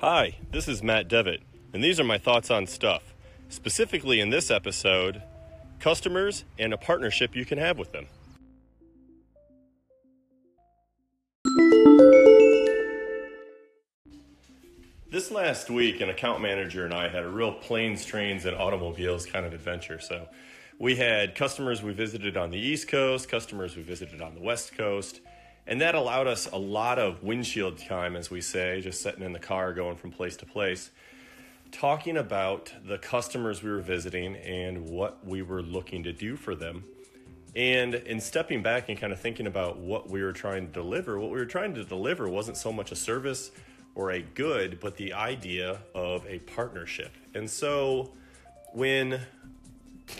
Hi, this is Matt Devitt, and these are my thoughts on stuff. Specifically, in this episode, customers and a partnership you can have with them. This last week, an account manager and I had a real planes, trains, and automobiles kind of adventure. So, we had customers we visited on the East Coast, customers we visited on the West Coast, and that allowed us a lot of windshield time, as we say, just sitting in the car going from place to place, talking about the customers we were visiting and what we were looking to do for them. And in stepping back and kind of thinking about what we were trying to deliver, what we were trying to deliver wasn't so much a service or a good, but the idea of a partnership. And so when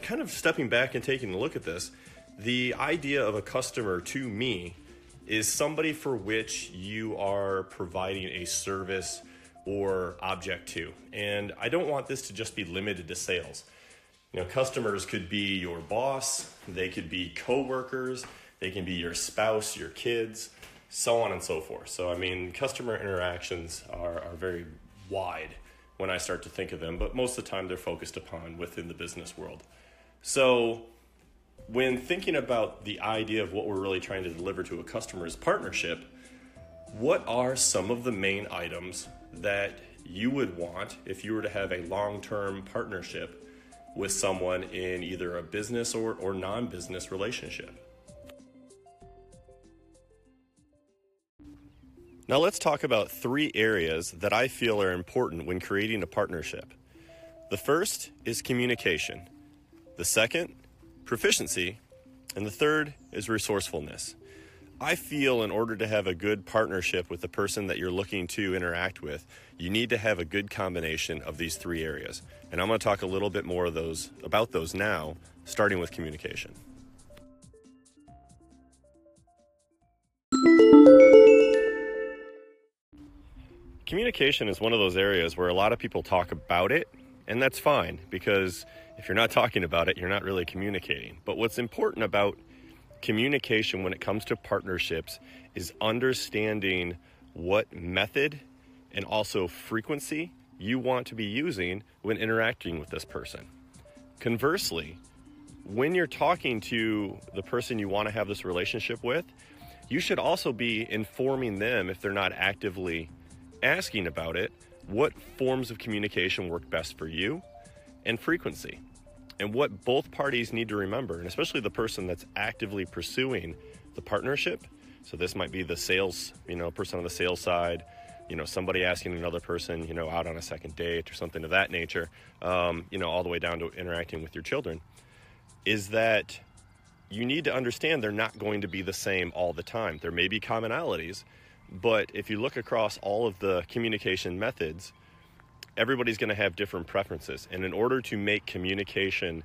kind of stepping back and taking a look at this, the idea of a customer to me is somebody for which you are providing a service or object to. And I don't want this to just be limited to sales. You know, customers could be your boss, they could be coworkers, they can be your spouse, your kids, so on and so forth. So, I mean, customer interactions are, are very wide when I start to think of them, but most of the time they're focused upon within the business world. So, when thinking about the idea of what we're really trying to deliver to a customer's partnership, what are some of the main items that you would want if you were to have a long term partnership with someone in either a business or, or non business relationship. Now, let's talk about three areas that I feel are important when creating a partnership. The first is communication, the second, proficiency, and the third is resourcefulness. I feel in order to have a good partnership with the person that you're looking to interact with, you need to have a good combination of these three areas. And I'm going to talk a little bit more of those about those now, starting with communication. Communication is one of those areas where a lot of people talk about it, and that's fine because if you're not talking about it, you're not really communicating. But what's important about communication when it comes to partnerships is understanding what method and also frequency you want to be using when interacting with this person. Conversely, when you're talking to the person you want to have this relationship with, you should also be informing them if they're not actively asking about it, what forms of communication work best for you and frequency. And what both parties need to remember, and especially the person that's actively pursuing the partnership. So this might be the sales, you know, person on the sales side, you know, somebody asking another person, you know, out on a second date or something of that nature, um, you know, all the way down to interacting with your children, is that you need to understand they're not going to be the same all the time. There may be commonalities, but if you look across all of the communication methods, everybody's going to have different preferences. And in order to make communication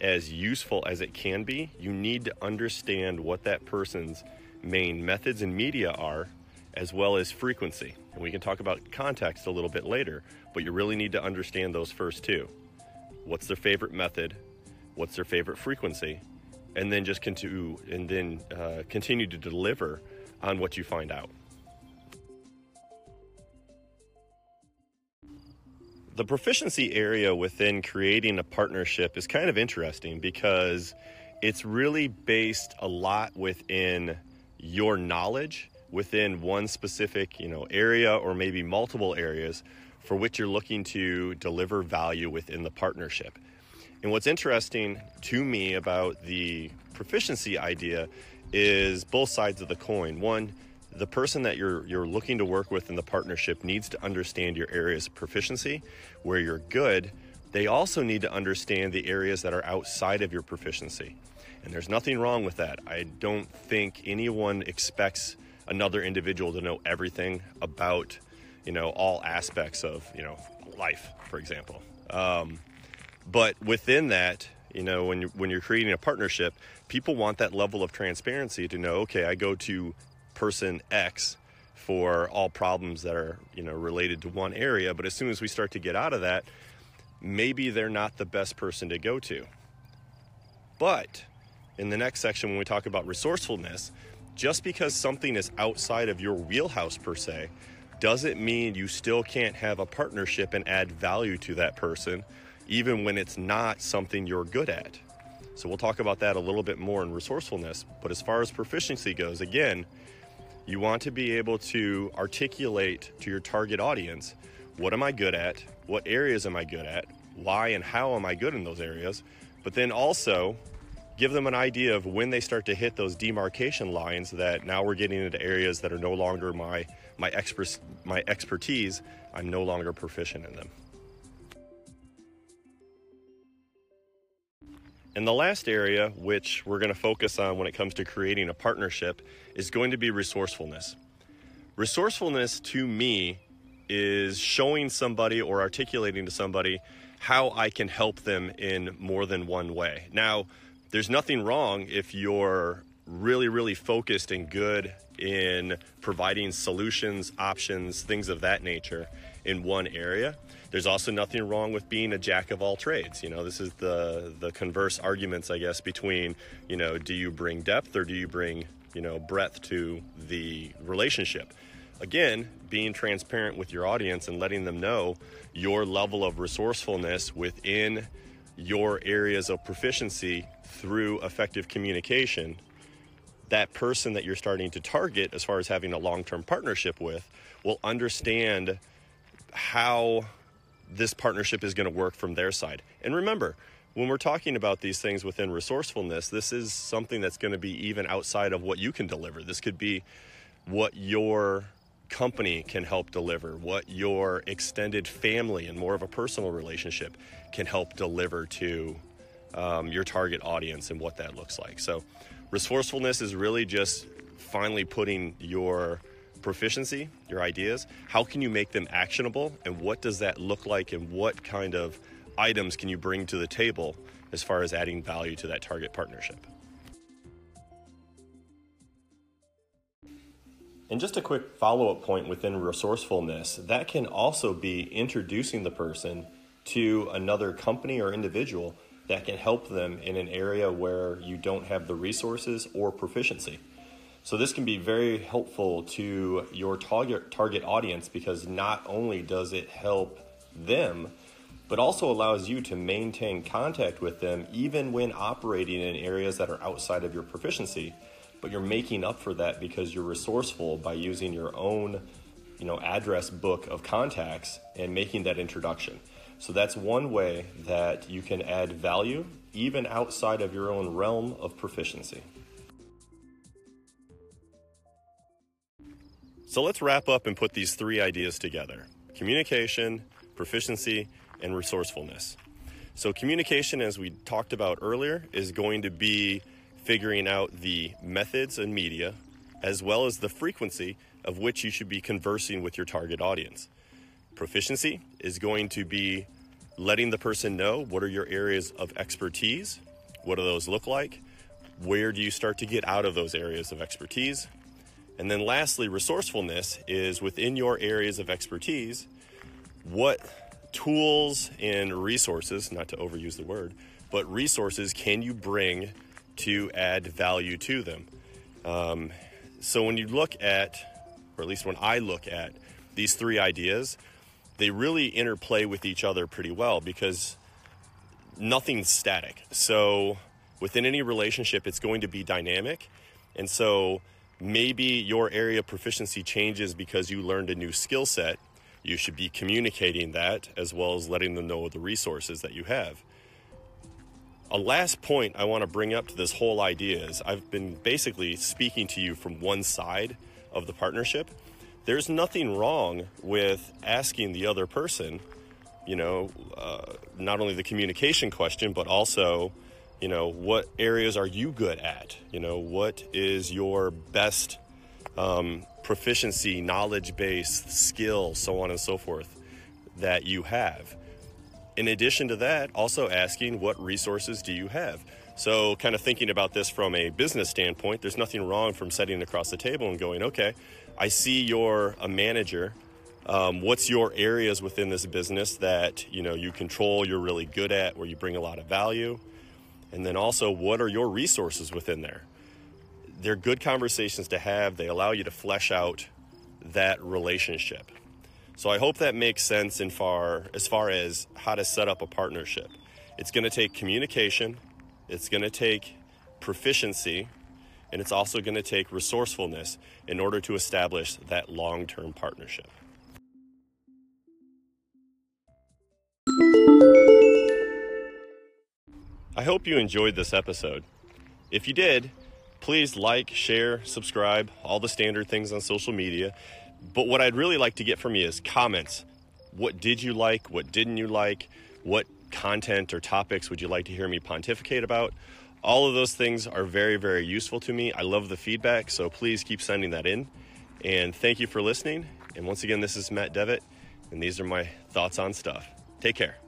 as useful as it can be, you need to understand what that person's main methods and media are, as well as frequency. And we can talk about context a little bit later, but you really need to understand those first two. What's their favorite method? What's their favorite frequency? And then just continue and then uh, continue to deliver on what you find out. The proficiency area within creating a partnership is kind of interesting because it's really based a lot within your knowledge within one specific, you know, area or maybe multiple areas for which you're looking to deliver value within the partnership. And what's interesting to me about the proficiency idea is both sides of the coin. One, the person that you're you're looking to work with in the partnership needs to understand your areas of proficiency, where you're good. They also need to understand the areas that are outside of your proficiency. And there's nothing wrong with that. I don't think anyone expects another individual to know everything about, you know, all aspects of, you know, life, for example. Um, but within that, you know, when you're, when you're creating a partnership, people want that level of transparency to know, okay, I go to person X for all problems that are you know related to one area but as soon as we start to get out of that maybe they're not the best person to go to but in the next section when we talk about resourcefulness just because something is outside of your wheelhouse per se doesn't mean you still can't have a partnership and add value to that person, even when it's not something you're good at. So we'll talk about that a little bit more in resourcefulness. But as far as proficiency goes, again, you want to be able to articulate to your target audience what am I good at? What areas am I good at? Why and how am I good in those areas? But then also give them an idea of when they start to hit those demarcation lines that now we're getting into areas that are no longer my my expert my expertise i'm no longer proficient in them and the last area which we're going to focus on when it comes to creating a partnership is going to be resourcefulness resourcefulness to me is showing somebody or articulating to somebody how i can help them in more than one way now there's nothing wrong if you're really, really focused and good in providing solutions, options, things of that nature in one area. There's also nothing wrong with being a jack of all trades. You know, this is the the converse arguments, I guess, between you know, do you bring depth or do you bring you know breadth to the relationship? Again, being transparent with your audience and letting them know your level of resourcefulness within your areas of proficiency through effective communication, that person that you're starting to target as far as having a long term partnership with will understand how this partnership is going to work from their side. And remember, when we're talking about these things within resourcefulness, this is something that's going to be even outside of what you can deliver. This could be what your company can help deliver, what your extended family and more of a personal relationship can help deliver to um, your target audience and what that looks like. So, resourcefulness is really just finally putting your proficiency, your ideas, how can you make them actionable, and what does that look like, and what kind of items can you bring to the table as far as adding value to that target partnership. And just a quick follow up point within resourcefulness that can also be introducing the person to another company or individual that can help them in an area where you don't have the resources or proficiency. So this can be very helpful to your target target audience because not only does it help them, but also allows you to maintain contact with them even when operating in areas that are outside of your proficiency. But you're making up for that because you're resourceful by using your own, you know, address book of contacts and making that introduction. So that's one way that you can add value even outside of your own realm of proficiency. So let's wrap up and put these three ideas together communication, proficiency, and resourcefulness. So, communication, as we talked about earlier, is going to be figuring out the methods and media as well as the frequency of which you should be conversing with your target audience. Proficiency is going to be letting the person know what are your areas of expertise, what do those look like, where do you start to get out of those areas of expertise. And then lastly, resourcefulness is within your areas of expertise, what tools and resources, not to overuse the word, but resources can you bring to add value to them? Um, so when you look at, or at least when I look at these three ideas, they really interplay with each other pretty well because nothing's static. So within any relationship, it's going to be dynamic. And so maybe your area of proficiency changes because you learned a new skill set. You should be communicating that as well as letting them know the resources that you have. A last point I want to bring up to this whole idea is I've been basically speaking to you from one side of the partnership there's nothing wrong with asking the other person, you know, uh, not only the communication question, but also, you know, what areas are you good at? You know, what is your best um, proficiency, knowledge base, skill, so on and so forth that you have. In addition to that, also asking what resources do you have? So, kind of thinking about this from a business standpoint, there's nothing wrong from sitting across the table and going, okay, I see you're a manager. Um, what's your areas within this business that you know you control, you're really good at, where you bring a lot of value, and then also what are your resources within there? They're good conversations to have. They allow you to flesh out that relationship. So I hope that makes sense in far as far as how to set up a partnership. It's going to take communication, it's going to take proficiency, and it's also going to take resourcefulness in order to establish that long-term partnership. I hope you enjoyed this episode. If you did, please like, share, subscribe, all the standard things on social media. But what I'd really like to get from you is comments. What did you like? What didn't you like? What content or topics would you like to hear me pontificate about? All of those things are very, very useful to me. I love the feedback, so please keep sending that in. And thank you for listening. And once again, this is Matt Devitt, and these are my thoughts on stuff. Take care.